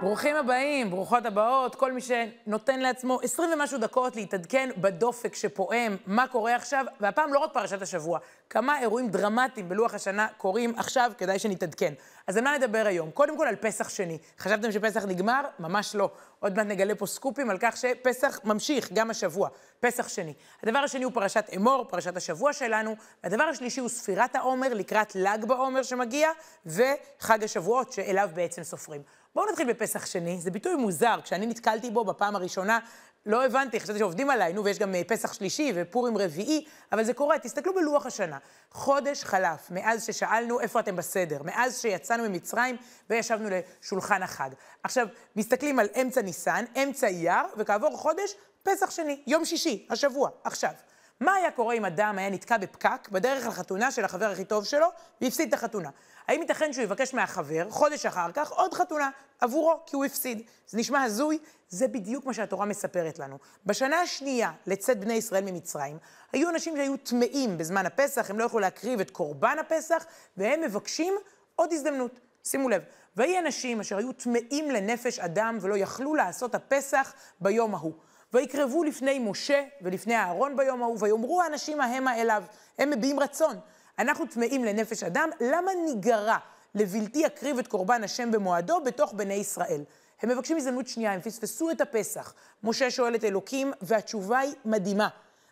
ברוכים הבאים, ברוכות הבאות, כל מי שנותן לעצמו 20 ומשהו דקות להתעדכן בדופק שפועם, מה קורה עכשיו, והפעם לא רק פרשת השבוע, כמה אירועים דרמטיים בלוח השנה קורים עכשיו, כדאי שנתעדכן. אז על מה נדבר היום? קודם כל על פסח שני. חשבתם שפסח נגמר? ממש לא. עוד מעט נגלה פה סקופים על כך שפסח ממשיך גם השבוע, פסח שני. הדבר השני הוא פרשת אמור, פרשת השבוע שלנו, והדבר השלישי הוא ספירת העומר לקראת ל"ג בעומר שמגיע, וחג השבועות שאליו בעצם סופרים. בואו נתחיל בפסח שני, זה ביטוי מוזר, כשאני נתקלתי בו בפעם הראשונה, לא הבנתי, חשבתי שעובדים עליי, נו, ויש גם אה, פסח שלישי ופורים רביעי, אבל זה קורה, תסתכלו בלוח השנה. חודש חלף מאז ששאלנו איפה אתם בסדר, מאז שיצאנו ממצרים וישבנו לשולחן החג. עכשיו, מסתכלים על אמצע ניסן, אמצע אייר, וכעבור חודש, פסח שני, יום שישי, השבוע, עכשיו. מה היה קורה אם אדם היה נתקע בפקק בדרך לחתונה של החבר הכי טוב שלו והפסיד את החתונה? האם ייתכן שהוא יבקש מהחבר, חודש אחר כך, עוד חתונה עבורו, כי הוא הפסיד? זה נשמע הזוי? זה בדיוק מה שהתורה מספרת לנו. בשנה השנייה לצאת בני ישראל ממצרים, היו אנשים שהיו טמאים בזמן הפסח, הם לא יכלו להקריב את קורבן הפסח, והם מבקשים עוד הזדמנות. שימו לב, ויהי אנשים אשר היו טמאים לנפש אדם ולא יכלו לעשות הפסח ביום ההוא. ויקרבו לפני משה ולפני אהרון ביום ההוא, ויאמרו האנשים ההמה אליו, הם מביעים רצון. אנחנו טמאים לנפש אדם, למה ניגרע לבלתי יקריב את קורבן השם במועדו בתוך בני ישראל? הם מבקשים הזדמנות שנייה, הם פספסו את הפסח. משה שואל את אלוקים, והתשובה היא מדהימה.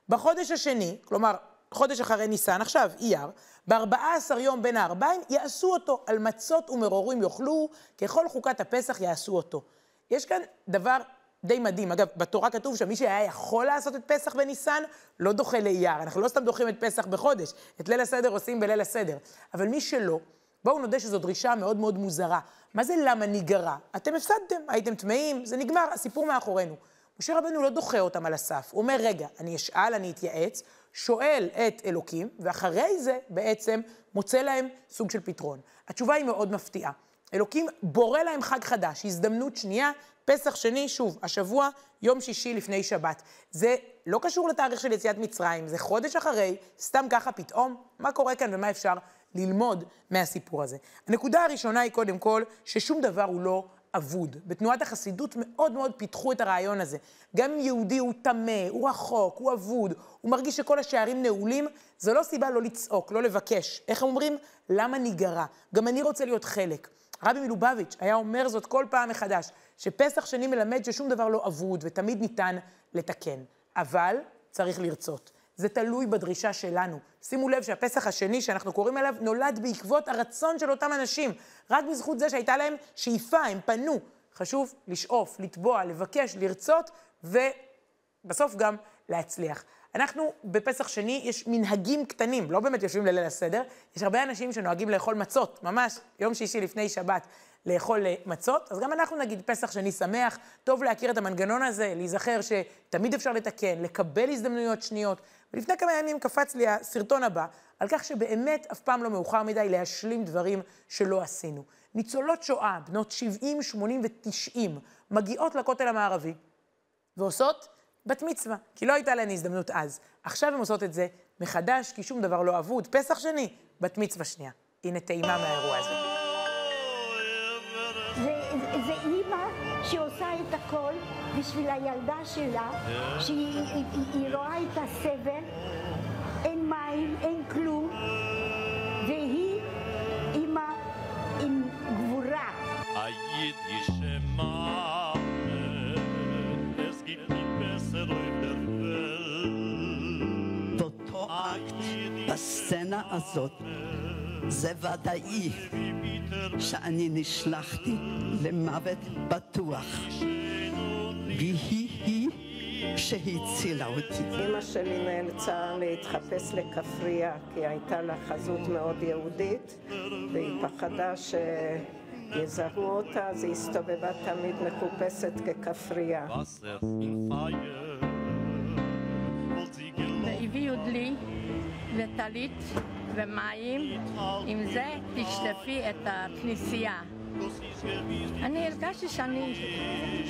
בחודש השני, כלומר, חודש אחרי ניסן, עכשיו, אייר, בארבעה עשר יום בין הארבעים, יעשו אותו, על מצות ומרורים יאכלו, ככל חוקת הפסח יעשו אותו. יש כאן דבר די מדהים. אגב, בתורה כתוב שמי שהיה יכול לעשות את פסח בניסן, לא דוחה לאייר. אנחנו לא סתם דוחים את פסח בחודש, את ליל הסדר עושים בליל הסדר. אבל מי שלא, בואו נודה שזו דרישה מאוד מאוד מוזרה. מה זה למה ניגרע? אתם הפסדתם, הייתם טמאים, זה נגמר, הסיפור מאחורינו. משה רבנו לא דוחה אותם על הסף, הוא אומר, רגע, אני אשאל, אני אתייעץ, שואל את אלוקים, ואחרי זה בעצם מוצא להם סוג של פתרון. התשובה היא מאוד מפתיעה. אלוקים בורא להם חג חדש, הזדמנות שנייה, פסח שני, שוב, השבוע, יום שישי לפני שבת. זה לא קשור לתאריך של יציאת מצרים, זה חודש אחרי, סתם ככה פתאום, מה קורה כאן ומה אפשר ללמוד מהסיפור הזה. הנקודה הראשונה היא קודם כל, ששום דבר הוא לא אבוד. בתנועת החסידות מאוד מאוד פיתחו את הרעיון הזה. גם אם יהודי הוא טמא, הוא רחוק, הוא אבוד, הוא מרגיש שכל השערים נעולים, זו לא סיבה לא לצעוק, לא לבקש. איך אומרים? למה ניגרע? גם אני רוצה להיות חלק. רבי מלובביץ' היה אומר זאת כל פעם מחדש, שפסח שני מלמד ששום דבר לא אבוד ותמיד ניתן לתקן. אבל צריך לרצות. זה תלוי בדרישה שלנו. שימו לב שהפסח השני שאנחנו קוראים עליו נולד בעקבות הרצון של אותם אנשים. רק בזכות זה שהייתה להם שאיפה, הם פנו. חשוב לשאוף, לתבוע, לבקש, לרצות, ובסוף גם להצליח. אנחנו בפסח שני, יש מנהגים קטנים, לא באמת יושבים לליל הסדר, יש הרבה אנשים שנוהגים לאכול מצות, ממש יום שישי לפני שבת, לאכול אה, מצות, אז גם אנחנו נגיד פסח שני שמח, טוב להכיר את המנגנון הזה, להיזכר שתמיד אפשר לתקן, לקבל הזדמנויות שניות. ולפני כמה ימים קפץ לי הסרטון הבא, על כך שבאמת אף פעם לא מאוחר מדי להשלים דברים שלא עשינו. ניצולות שואה, בנות 70, 80 ו-90, מגיעות לכותל המערבי ועושות בת מצווה, כי לא הייתה להן הזדמנות אז. עכשיו הן עושות את זה מחדש, כי שום דבר לא אבוד. פסח שני, בת מצווה שנייה. הנה טעימה מהאירוע הזה. הכל בשביל הילדה שלה, שהיא רואה את הסבל, אין מים, אין כלום, בסצנה הזאת זה ודאי שאני נשלחתי למוות בטוח. והיא היא שהצילה אותי. אמא שלי נאלצה להתחפש לכפרייה, כי הייתה לה חזות מאוד יהודית, והיא פחדה שיזהו אותה, אז היא הסתובבה תמיד מחופשת ככפרייה. והביאו לי וטלית ומים, עם זה תשטפי את הכנסייה. אני הרגשתי שאני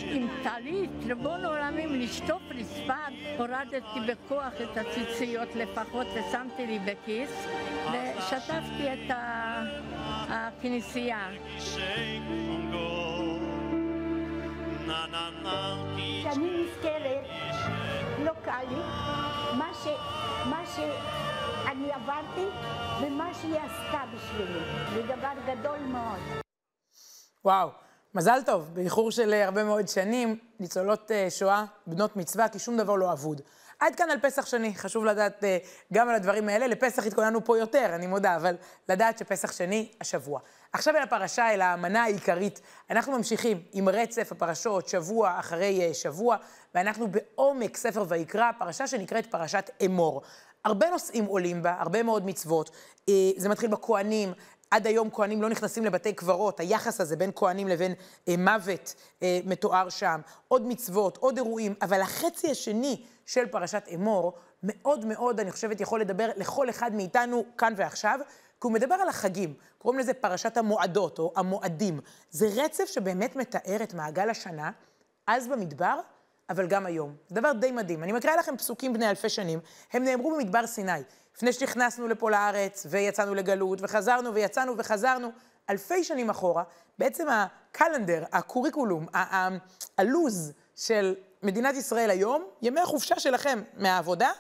עם טלית, ריבון עולמים, לשטוף רצפה, הורדתי בכוח את הציציות לפחות ושמתי לי בכיס ושטפתי את הכנסייה. שאני נזכרת, לא קל לי, מה, ש, מה שאני עברתי ומה שהיא עשתה בשבילי. זה דבר גדול מאוד. וואו, מזל טוב, באיחור של אה, הרבה מאוד שנים, ניצולות אה, שואה, בנות מצווה, כי שום דבר לא אבוד. עד כאן על פסח שני, חשוב לדעת אה, גם על הדברים האלה. לפסח התכוננו פה יותר, אני מודה, אבל לדעת שפסח שני, השבוע. עכשיו אל הפרשה, אל המנה העיקרית. אנחנו ממשיכים עם רצף הפרשות, שבוע אחרי שבוע, ואנחנו בעומק ספר ויקרא, פרשה שנקראת פרשת אמור. הרבה נושאים עולים בה, הרבה מאוד מצוות. זה מתחיל בכהנים, עד היום כהנים לא נכנסים לבתי קברות, היחס הזה בין כהנים לבין אה, מוות אה, מתואר שם, עוד מצוות, עוד אירועים, אבל החצי השני של פרשת אמור, מאוד מאוד, אני חושבת, יכול לדבר לכל אחד מאיתנו כאן ועכשיו, כי הוא מדבר על החגים, קוראים לזה פרשת המועדות או המועדים. זה רצף שבאמת מתאר את מעגל השנה, אז במדבר, אבל גם היום. זה דבר די מדהים. אני מקריאה לכם פסוקים בני אלפי שנים, הם נאמרו במדבר סיני. לפני שנכנסנו לפה לארץ, ויצאנו לגלות, וחזרנו ויצאנו וחזרנו, אלפי שנים אחורה, בעצם הקלנדר, הקוריקולום, הלוז של מדינת ישראל היום, ימי החופשה שלכם מהעבודה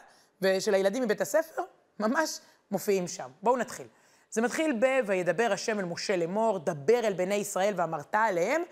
ושל הילדים מבית הספר, ממש מופיעים שם. בואו נתחיל. זה מתחיל ב, וידבר השם אל משה לאמור, דבר אל בני ישראל ואמרת עליהם,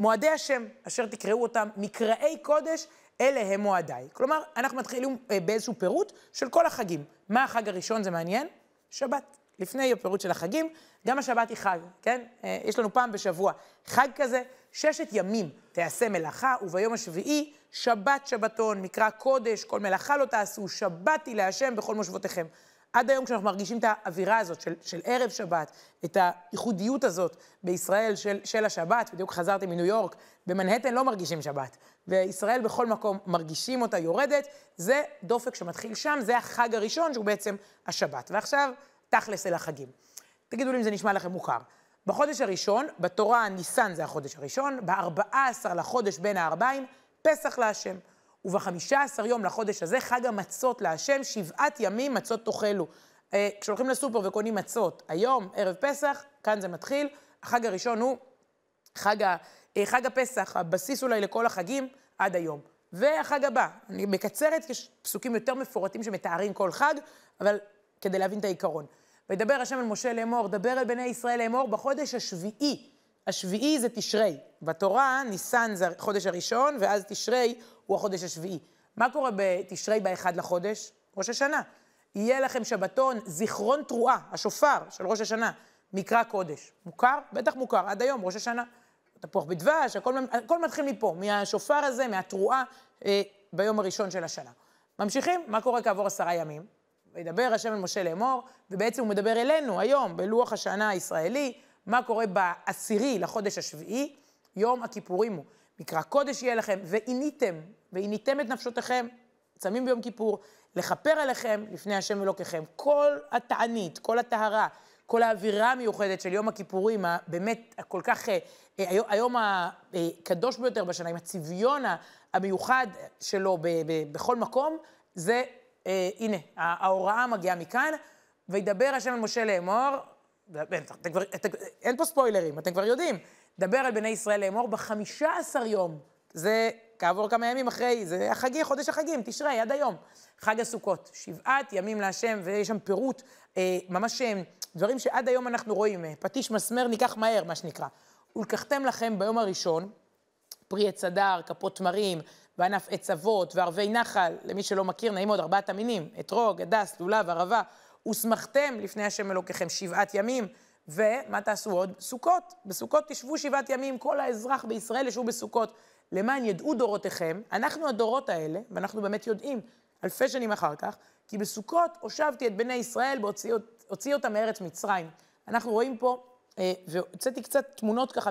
מועדי השם, אשר תקראו אותם, מקראי קודש, אלה הם מועדיי. כלומר, אנחנו מתחילים אה, באיזשהו פירוט של כל החגים. מה החג הראשון, זה מעניין? שבת. לפני הפירוט של החגים, גם השבת היא חג, כן? אה, יש לנו פעם בשבוע חג כזה, ששת ימים תעשה מלאכה, וביום השביעי שבת שבתון, מקרא קודש, כל מלאכה לא תעשו, שבתי להשם בכל מושבותיכם. עד היום כשאנחנו מרגישים את האווירה הזאת של, של ערב שבת, את הייחודיות הזאת בישראל של, של השבת, בדיוק חזרתי מניו יורק, במנהטן לא מרגישים שבת, וישראל בכל מקום מרגישים אותה יורדת, זה דופק שמתחיל שם, זה החג הראשון שהוא בעצם השבת. ועכשיו, תכלס אל החגים. תגידו לי אם זה נשמע לכם מוכר. בחודש הראשון, בתורה ניסן זה החודש הראשון, ב-14 לחודש בין הערביים, פסח להשם. ובחמישה עשר יום לחודש הזה, חג המצות להשם, שבעת ימים מצות תאכלו. אה, כשהולכים לסופר וקונים מצות, היום, ערב פסח, כאן זה מתחיל, החג הראשון הוא חג, ה, אה, חג הפסח, הבסיס אולי לכל החגים, עד היום. והחג הבא, אני מקצרת, יש פסוקים יותר מפורטים שמתארים כל חג, אבל כדי להבין את העיקרון. וידבר השם אל משה לאמור, דבר אל בני ישראל לאמור בחודש השביעי. השביעי זה תשרי. בתורה, ניסן זה החודש הראשון, ואז תשרי הוא החודש השביעי. מה קורה בתשרי באחד לחודש? ראש השנה. יהיה לכם שבתון, זיכרון תרועה, השופר של ראש השנה, מקרא קודש. מוכר? בטח מוכר, עד היום, ראש השנה. תפוח בדבש, הכל, הכל מתחיל מפה, מהשופר הזה, מהתרועה, אה, ביום הראשון של השנה. ממשיכים, מה קורה כעבור עשרה ימים? וידבר השם אל משה לאמור, ובעצם הוא מדבר אלינו היום, בלוח השנה הישראלי, מה קורה בעשירי לחודש השביעי, יום הכיפורים הוא. מקרא קודש יהיה לכם, ועיניתם, ועיניתם את נפשותיכם, צמים ביום כיפור, לכפר עליכם לפני השם אלוקיכם. כל התענית, כל הטהרה, כל האווירה המיוחדת של יום הכיפורים, באמת הכל כך, אה, אה, היום הקדוש ביותר בשנה, עם הצביון המיוחד שלו בכל מקום, זה, אה, הנה, ההוראה מגיעה מכאן, וידבר השם אל משה לאמור, אין פה ספוילרים, אתם כבר יודעים. דבר על בני ישראל לאמור בחמישה עשר יום. זה כעבור כמה ימים אחרי, זה החגי, חודש החגים, תשרי, עד היום. חג הסוכות, שבעת ימים להשם, ויש שם פירוט, אה, ממש אה, דברים שעד היום אנחנו רואים, אה, פטיש מסמר ניקח מהר, מה שנקרא. ולקחתם לכם ביום הראשון פרי עץ אדר, כפות תמרים, וענף עץ אבות, וערבי נחל, למי שלא מכיר, נעים מאוד, ארבעת המינים, אתרוג, הדס, לולב, ערבה, ושמחתם לפני השם אלוקיכם שבעת ימים. ומה תעשו עוד? סוכות. בסוכות תשבו שבעת ימים, כל האזרח בישראל ישבו בסוכות. למען ידעו דורותיכם, אנחנו הדורות האלה, ואנחנו באמת יודעים, אלפי שנים אחר כך, כי בסוכות הושבתי את בני ישראל והוציא אותם מארץ מצרים. אנחנו רואים פה, אה, והוצאתי קצת תמונות ככה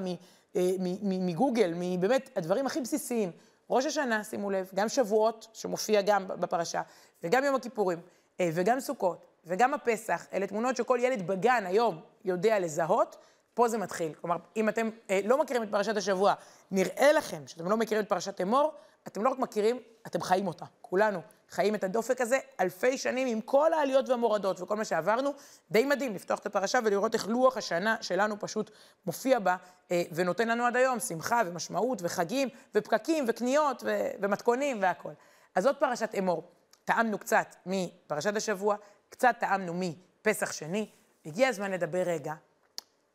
אה, מגוגל, מבאמת הדברים הכי בסיסיים. ראש השנה, שימו לב, גם שבועות, שמופיע גם בפרשה, וגם יום הכיפורים, אה, וגם סוכות, וגם הפסח, אלה תמונות שכל ילד בגן היום יודע לזהות, פה זה מתחיל. כלומר, אם אתם אה, לא מכירים את פרשת השבוע, נראה לכם שאתם לא מכירים את פרשת אמור, אתם לא רק מכירים, אתם חיים אותה. כולנו חיים את הדופק הזה אלפי שנים עם כל העליות והמורדות וכל מה שעברנו. די מדהים לפתוח את הפרשה ולראות איך לוח השנה שלנו פשוט מופיע בה אה, ונותן לנו עד היום שמחה ומשמעות וחגים ופקקים וקניות ו- ומתכונים והכול. אז זאת פרשת אמור. טעמנו קצת מפרשת השבוע, קצת טעמנו מפסח שני. הגיע הזמן לדבר רגע,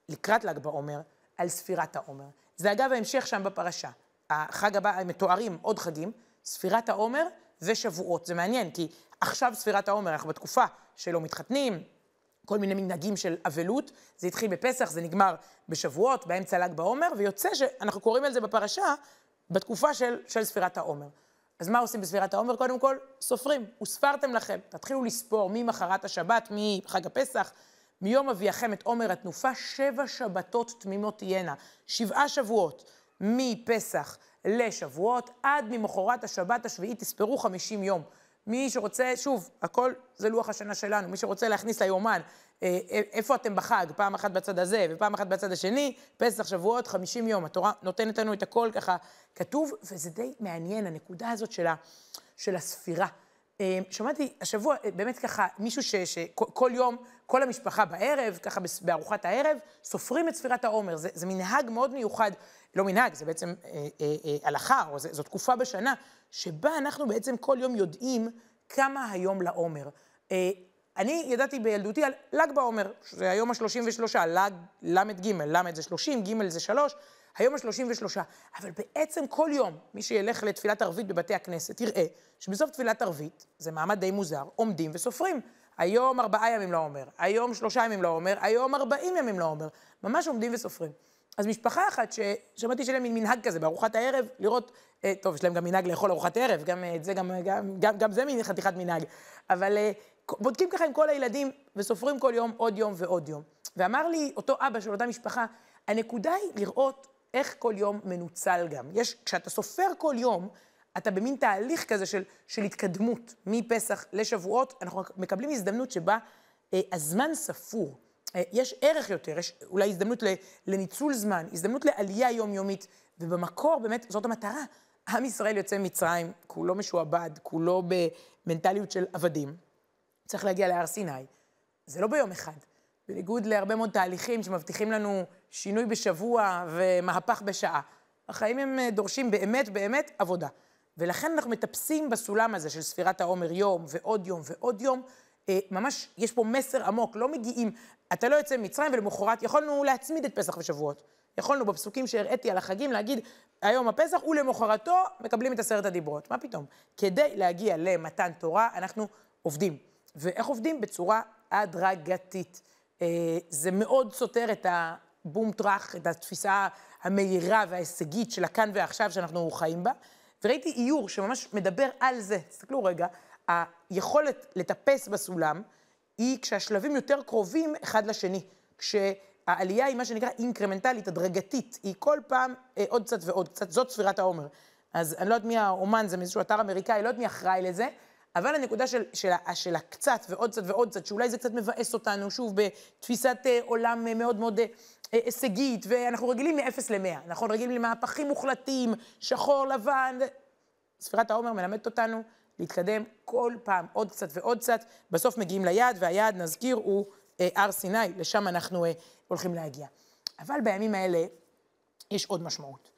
לקראת ל"ג בעומר, על ספירת העומר. זה אגב ההמשך שם בפרשה. החג הבא, מתוארים עוד חגים, ספירת העומר ושבועות. זה מעניין, כי עכשיו ספירת העומר, אנחנו בתקופה שלא מתחתנים, כל מיני מנהגים של אבלות. זה התחיל בפסח, זה נגמר בשבועות, באמצע ל"ג בעומר, ויוצא שאנחנו קוראים על זה בפרשה בתקופה של, של ספירת העומר. אז מה עושים בספירת העומר? קודם כל, סופרים. וספרתם לכם. תתחילו לספור ממחרת השבת, מחג הפסח, מיום אביאכם את עומר התנופה, שבע שבתות תמימות תהיינה. שבעה שבועות, מפסח לשבועות, עד ממחרת השבת השביעית תספרו חמישים יום. מי שרוצה, שוב, הכל זה לוח השנה שלנו, מי שרוצה להכניס ליומן, איפה אתם בחג, פעם אחת בצד הזה ופעם אחת בצד השני, פסח, שבועות, חמישים יום. התורה נותנת לנו את הכל ככה כתוב, וזה די מעניין, הנקודה הזאת של, ה, של הספירה. אה, שמעתי השבוע, אה, באמת ככה, מישהו שכל יום, כל המשפחה בערב, ככה בארוחת הערב, סופרים את ספירת העומר. זה, זה מנהג מאוד מיוחד, לא מנהג, זה בעצם אה, אה, אה, הלכה, או זה, זו תקופה בשנה, שבה אנחנו בעצם כל יום יודעים כמה היום לעומר. אה, אני ידעתי בילדותי על ל"ג בעומר, שזה היום ה-33, ל"ג, ל' זה 30, ג' זה 3, היום ה-33. אבל בעצם כל יום, מי שילך לתפילת ערבית בבתי הכנסת, יראה שבסוף תפילת ערבית, זה מעמד די מוזר, עומדים וסופרים. היום ארבעה ימים לעומר, היום שלושה ימים לעומר, היום ארבעים ימים לעומר. ממש עומדים וסופרים. אז משפחה אחת ששמעתי שלהם מין מנהג כזה בארוחת הערב, לראות, אה, טוב, יש להם גם מנהג לאכול ארוחת ערב, גם את זה, גם, גם, גם, גם זה מין חתיכת מנהג, אבל אה, בודקים ככה עם כל הילדים וסופרים כל יום עוד יום ועוד יום. ואמר לי אותו אבא של אותה משפחה, הנקודה היא לראות איך כל יום מנוצל גם. יש, כשאתה סופר כל יום, אתה במין תהליך כזה של, של התקדמות מפסח לשבועות, אנחנו מקבלים הזדמנות שבה אה, הזמן ספור. אה, יש ערך יותר, יש אולי הזדמנות לניצול זמן, הזדמנות לעלייה יומיומית, ובמקור באמת זאת המטרה. עם ישראל יוצא ממצרים, כולו משועבד, כולו במנטליות של עבדים. צריך להגיע להר סיני. זה לא ביום אחד. בניגוד להרבה מאוד תהליכים שמבטיחים לנו שינוי בשבוע ומהפך בשעה. החיים הם אה, דורשים באמת באמת עבודה. ולכן אנחנו מטפסים בסולם הזה של ספירת העומר יום ועוד יום ועוד יום. אה, ממש, יש פה מסר עמוק, לא מגיעים, אתה לא יוצא ממצרים ולמחרת יכולנו להצמיד את פסח ושבועות. יכולנו בפסוקים שהראיתי על החגים להגיד, היום הפסח ולמחרתו מקבלים את עשרת הדיברות. מה פתאום? כדי להגיע למתן תורה, אנחנו עובדים. ואיך עובדים? בצורה הדרגתית. אה, זה מאוד סותר את הבום טראח, את התפיסה המהירה וההישגית של הכאן ועכשיו שאנחנו חיים בה. וראיתי איור שממש מדבר על זה. תסתכלו רגע, היכולת לטפס בסולם היא כשהשלבים יותר קרובים אחד לשני. כשהעלייה היא מה שנקרא אינקרמנטלית, הדרגתית, היא כל פעם אה, עוד קצת ועוד קצת, זאת ספירת העומר. אז אני לא יודעת מי האומן, זה מאיזשהו אתר אמריקאי, לא יודעת מי אחראי לזה, אבל הנקודה של, של, של הקצת ועוד קצת ועוד קצת, שאולי זה קצת מבאס אותנו, שוב, בתפיסת אה, עולם אה, מאוד מאוד אה, הישגית, ואנחנו רגילים מ-0 ל-100, נכון? רגילים למהפכים מוחלטים, שחור, לבן. ספירת העומר מלמדת אותנו להתקדם כל פעם עוד קצת ועוד קצת, בסוף מגיעים ליעד, והיעד, נזכיר, הוא אה, הר סיני, לשם אנחנו אה, הולכים להגיע. אבל בימים האלה יש עוד משמעות.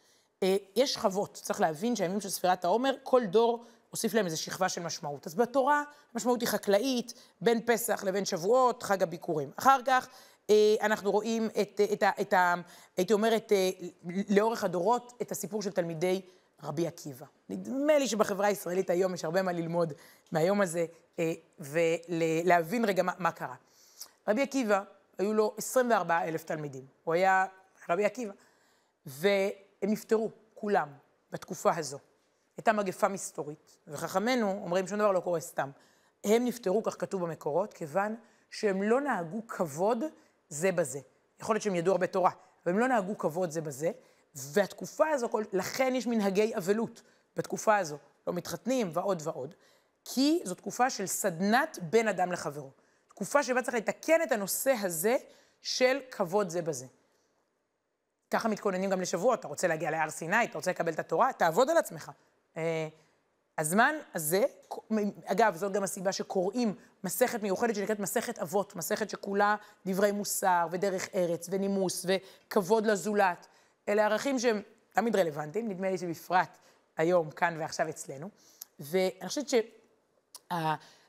אה, יש שכבות, צריך להבין שהימים של ספירת העומר, כל דור הוסיף להם איזו שכבה של משמעות. אז בתורה המשמעות היא חקלאית, בין פסח לבין שבועות, חג הביקורים. אחר כך אה, אנחנו רואים את, את, את, את ה... הייתי אומרת, אה, לאורך הדורות, את הסיפור של תלמידי רבי עקיבא. נדמה לי שבחברה הישראלית היום יש הרבה מה ללמוד מהיום הזה, אה, ולהבין רגע מה, מה קרה. רבי עקיבא, היו לו 24 אלף תלמידים. הוא היה רבי עקיבא. והם נפטרו, כולם, בתקופה הזו. הייתה מגפה מסתורית, וחכמינו אומרים שום דבר לא קורה סתם. הם נפטרו, כך כתוב במקורות, כיוון שהם לא נהגו כבוד זה בזה. יכול להיות שהם ידעו הרבה תורה, אבל הם לא נהגו כבוד זה בזה, והתקופה הזו, לכן יש מנהגי אבלות בתקופה הזו. לא מתחתנים ועוד ועוד, כי זו תקופה של סדנת בין אדם לחברו. תקופה שבה צריך לתקן את הנושא הזה של כבוד זה בזה. ככה מתכוננים גם לשבוע, אתה רוצה להגיע להר סיני, אתה רוצה לקבל את התורה, תעבוד על עצמך. אה, הזמן הזה, אגב, זאת גם הסיבה שקוראים מסכת מיוחדת שנקראת מסכת אבות, מסכת שכולה דברי מוסר ודרך ארץ ונימוס וכבוד לזולת. אלה ערכים שהם תמיד רלוונטיים, נדמה לי שבפרט היום, כאן ועכשיו אצלנו. ואני חושבת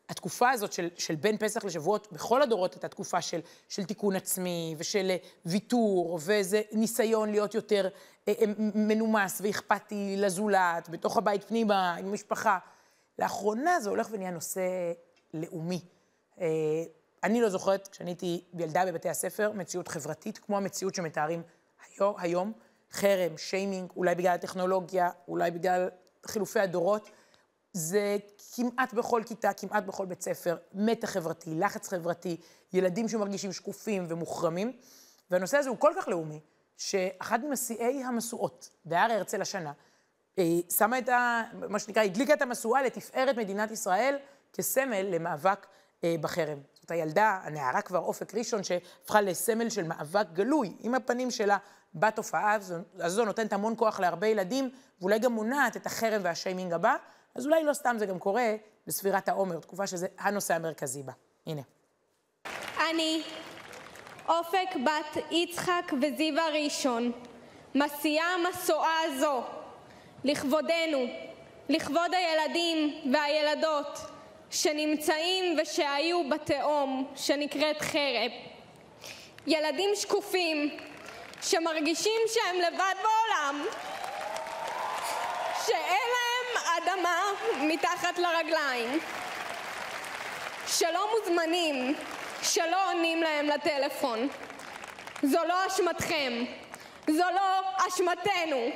שהתקופה הזאת של, של בין פסח לשבועות, בכל הדורות הייתה תקופה של, של תיקון עצמי ושל ויתור, ואיזה ניסיון להיות יותר אה, אה, מנומס ואכפתי לזולת, בתוך הבית פנימה, עם המשפחה. לאחרונה זה הולך ונהיה נושא לאומי. אה, אני לא זוכרת, כשאני הייתי ילדה בבתי הספר, מציאות חברתית, כמו המציאות שמתארים היום, היום חרם, שיימינג, אולי בגלל הטכנולוגיה, אולי בגלל חילופי הדורות. זה כמעט בכל כיתה, כמעט בכל בית ספר, מתח חברתי, לחץ חברתי, ילדים שמרגישים שקופים ומוחרמים. והנושא הזה הוא כל כך לאומי, שאחת משיאי המשואות בהר הרצל השנה, שמה את ה... מה שנקרא, הדליקה את המשואה לתפארת מדינת ישראל כסמל למאבק אה, בחרם. זאת הילדה, הנערה כבר, אופק ראשון, שהפכה לסמל של מאבק גלוי, עם הפנים שלה בתופעה הזו, הזו נותנת המון כוח להרבה ילדים, ואולי גם מונעת את החרם והשיימינג הבא, אז אולי לא סתם זה גם קורה בספירת העומר, תקופה שזה הנושא המרכזי בה. הנה. אני, אופק בת יצחק וזיווה ראשון, מסיעה משואה זו לכבודנו, לכבוד הילדים והילדות שנמצאים ושהיו בתהום שנקראת חרב. ילדים שקופים שמרגישים שהם לבד בעולם, שאין להם אדמה מתחת לרגליים, שלא מוזמנים, שלא עונים להם לטלפון. זו לא אשמתכם, זו לא אשמתנו.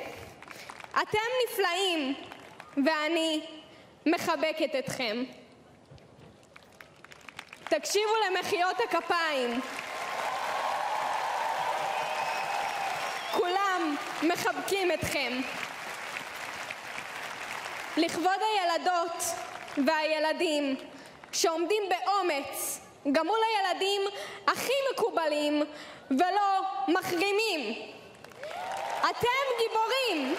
אתם נפלאים, ואני מחבקת אתכם. תקשיבו למחיאות הכפיים. כולם מחבקים אתכם. לכבוד הילדות והילדים שעומדים באומץ גם מול הילדים הכי מקובלים ולא מחרימים. אתם גיבורים,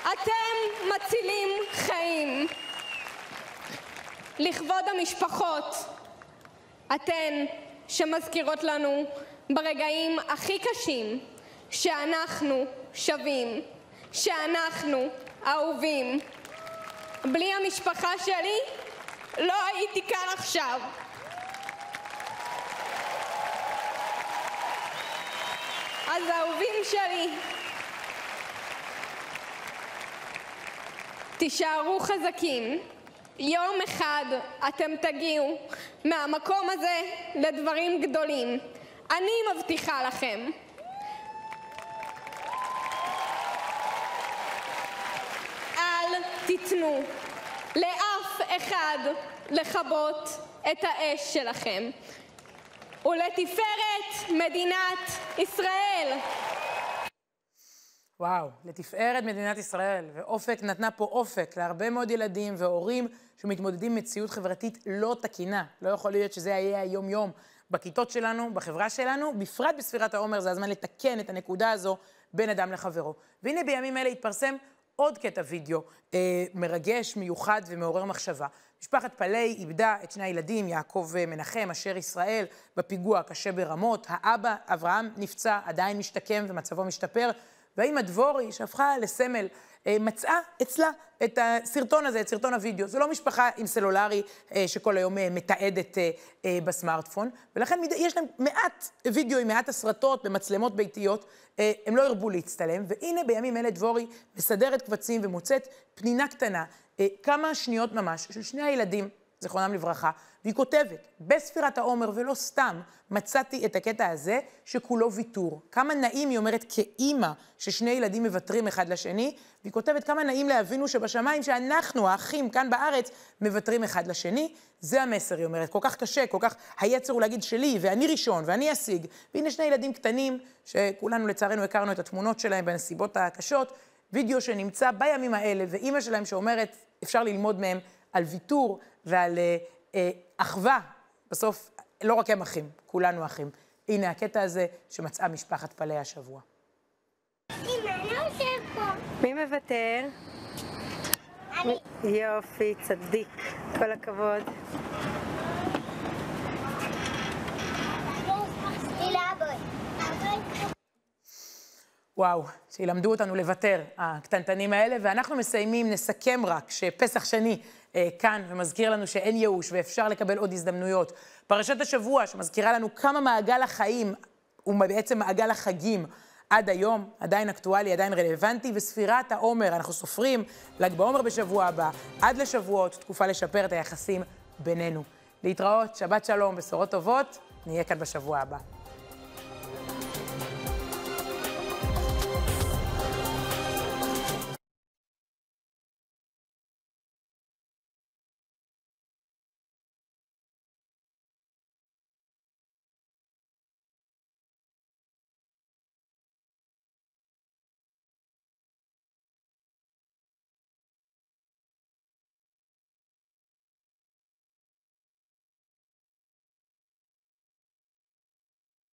אתם מצילים חיים. לכבוד המשפחות, אתן שמזכירות לנו ברגעים הכי קשים שאנחנו שווים, שאנחנו אהובים. בלי המשפחה שלי לא הייתי כאן עכשיו. אז אהובים שלי, תישארו חזקים. יום אחד אתם תגיעו מהמקום הזה לדברים גדולים. אני מבטיחה לכם. תיתנו לאף אחד לכבות את האש שלכם. ולתפארת מדינת ישראל. וואו, לתפארת מדינת ישראל. ואופק נתנה פה אופק להרבה מאוד ילדים והורים שמתמודדים עם מציאות חברתית לא תקינה. לא יכול להיות שזה יהיה היום-יום בכיתות שלנו, בחברה שלנו, בפרט בספירת העומר, זה הזמן לתקן את הנקודה הזו בין אדם לחברו. והנה בימים אלה התפרסם עוד קטע וידאו אה, מרגש, מיוחד ומעורר מחשבה. משפחת פלאי איבדה את שני הילדים, יעקב מנחם, אשר ישראל, בפיגוע הקשה ברמות. האבא, אברהם, נפצע, עדיין משתקם ומצבו משתפר. והאמא דבורי, שהפכה לסמל, אה, מצאה אצלה את הסרטון הזה, את סרטון הוידאו. זו לא משפחה עם סלולרי אה, שכל היום אה, מתעדת בסמארטפון, ולכן יש להם מעט וידאו עם מעט הסרטות במצלמות ביתיות, הם לא הרבו להצטלם, והנה בימים אלה דבורי מסדרת קבצים ומוצאת פנינה קטנה, כמה שניות ממש, של שני הילדים, זיכרונם לברכה, והיא כותבת, בספירת העומר, ולא סתם, מצאתי את הקטע הזה שכולו ויתור. כמה נעים, היא אומרת, כאימא, ששני ילדים מוותרים אחד לשני, והיא כותבת כמה נעים לאבינו שבשמיים, שאנחנו, האחים כאן בארץ, מוותרים אחד לשני. זה המסר, היא אומרת. כל כך קשה, כל כך, היצר הוא להגיד שלי, ואני ראשון, ואני אשיג. והנה שני ילדים קטנים, שכולנו לצערנו הכרנו את התמונות שלהם בנסיבות הקשות, וידאו שנמצא בימים האלה, ואימא שלהם שאומרת, אפשר ללמוד מהם על ויתור ועל אה, אחווה. בסוף, לא רק הם אחים, כולנו אחים. הנה הקטע הזה שמצאה משפחת פלאי השבוע. מי מוותר? יופי, צדיק. כל הכבוד. וואו, שילמדו אותנו לוותר, הקטנטנים האלה, ואנחנו מסיימים, נסכם רק שפסח שני אה, כאן ומזכיר לנו שאין ייאוש ואפשר לקבל עוד הזדמנויות. פרשת השבוע שמזכירה לנו כמה מעגל החיים הוא בעצם מעגל החגים עד היום, עדיין אקטואלי, עדיין רלוונטי, וספירת העומר, אנחנו סופרים ל"ג בעומר בשבוע הבא, עד לשבועות, תקופה לשפר את היחסים בינינו. להתראות, שבת שלום, בשורות טובות, נהיה כאן בשבוע הבא.